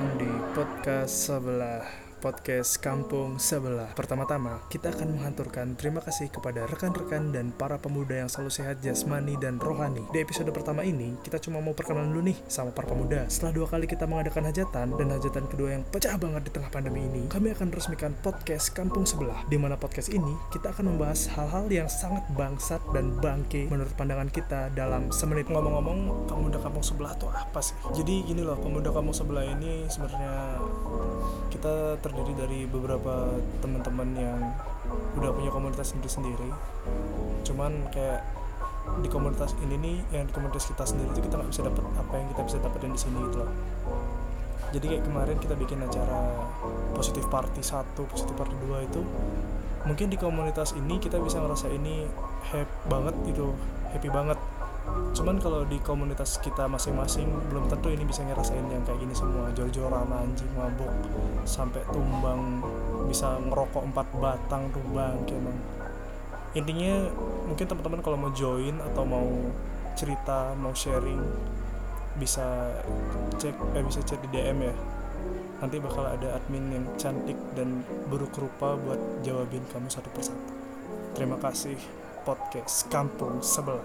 Datang di podcast sebelah podcast kampung sebelah. Pertama-tama, kita akan menghanturkan terima kasih kepada rekan-rekan dan para pemuda yang selalu sehat jasmani dan rohani. Di episode pertama ini, kita cuma mau perkenalan dulu nih sama para pemuda. Setelah dua kali kita mengadakan hajatan dan hajatan kedua yang pecah banget di tengah pandemi ini, kami akan resmikan podcast kampung sebelah. Di mana podcast ini kita akan membahas hal-hal yang sangat bangsat dan bangke menurut pandangan kita dalam semenit. Ngomong-ngomong, pemuda kampung sebelah tuh apa sih? Jadi gini loh, pemuda kampung sebelah ini sebenarnya kita terdiri dari beberapa teman-teman yang udah punya komunitas sendiri-sendiri. Cuman kayak di komunitas ini nih yang di komunitas kita sendiri itu kita nggak bisa dapat apa yang kita bisa dapetin di sini gitu loh. Jadi kayak kemarin kita bikin acara positif party 1, positif party 2 itu mungkin di komunitas ini kita bisa ngerasa ini happy banget gitu happy banget cuman kalau di komunitas kita masing-masing belum tentu ini bisa ngerasain yang kayak gini semua. Jor-joran anjing mabuk sampai tumbang bisa ngerokok empat batang tumbang emang. Intinya mungkin teman-teman kalau mau join atau mau cerita mau sharing bisa cek eh bisa chat di DM ya. Nanti bakal ada admin yang cantik dan buruk rupa buat jawabin kamu satu persatu. Terima kasih podcast kampung sebelah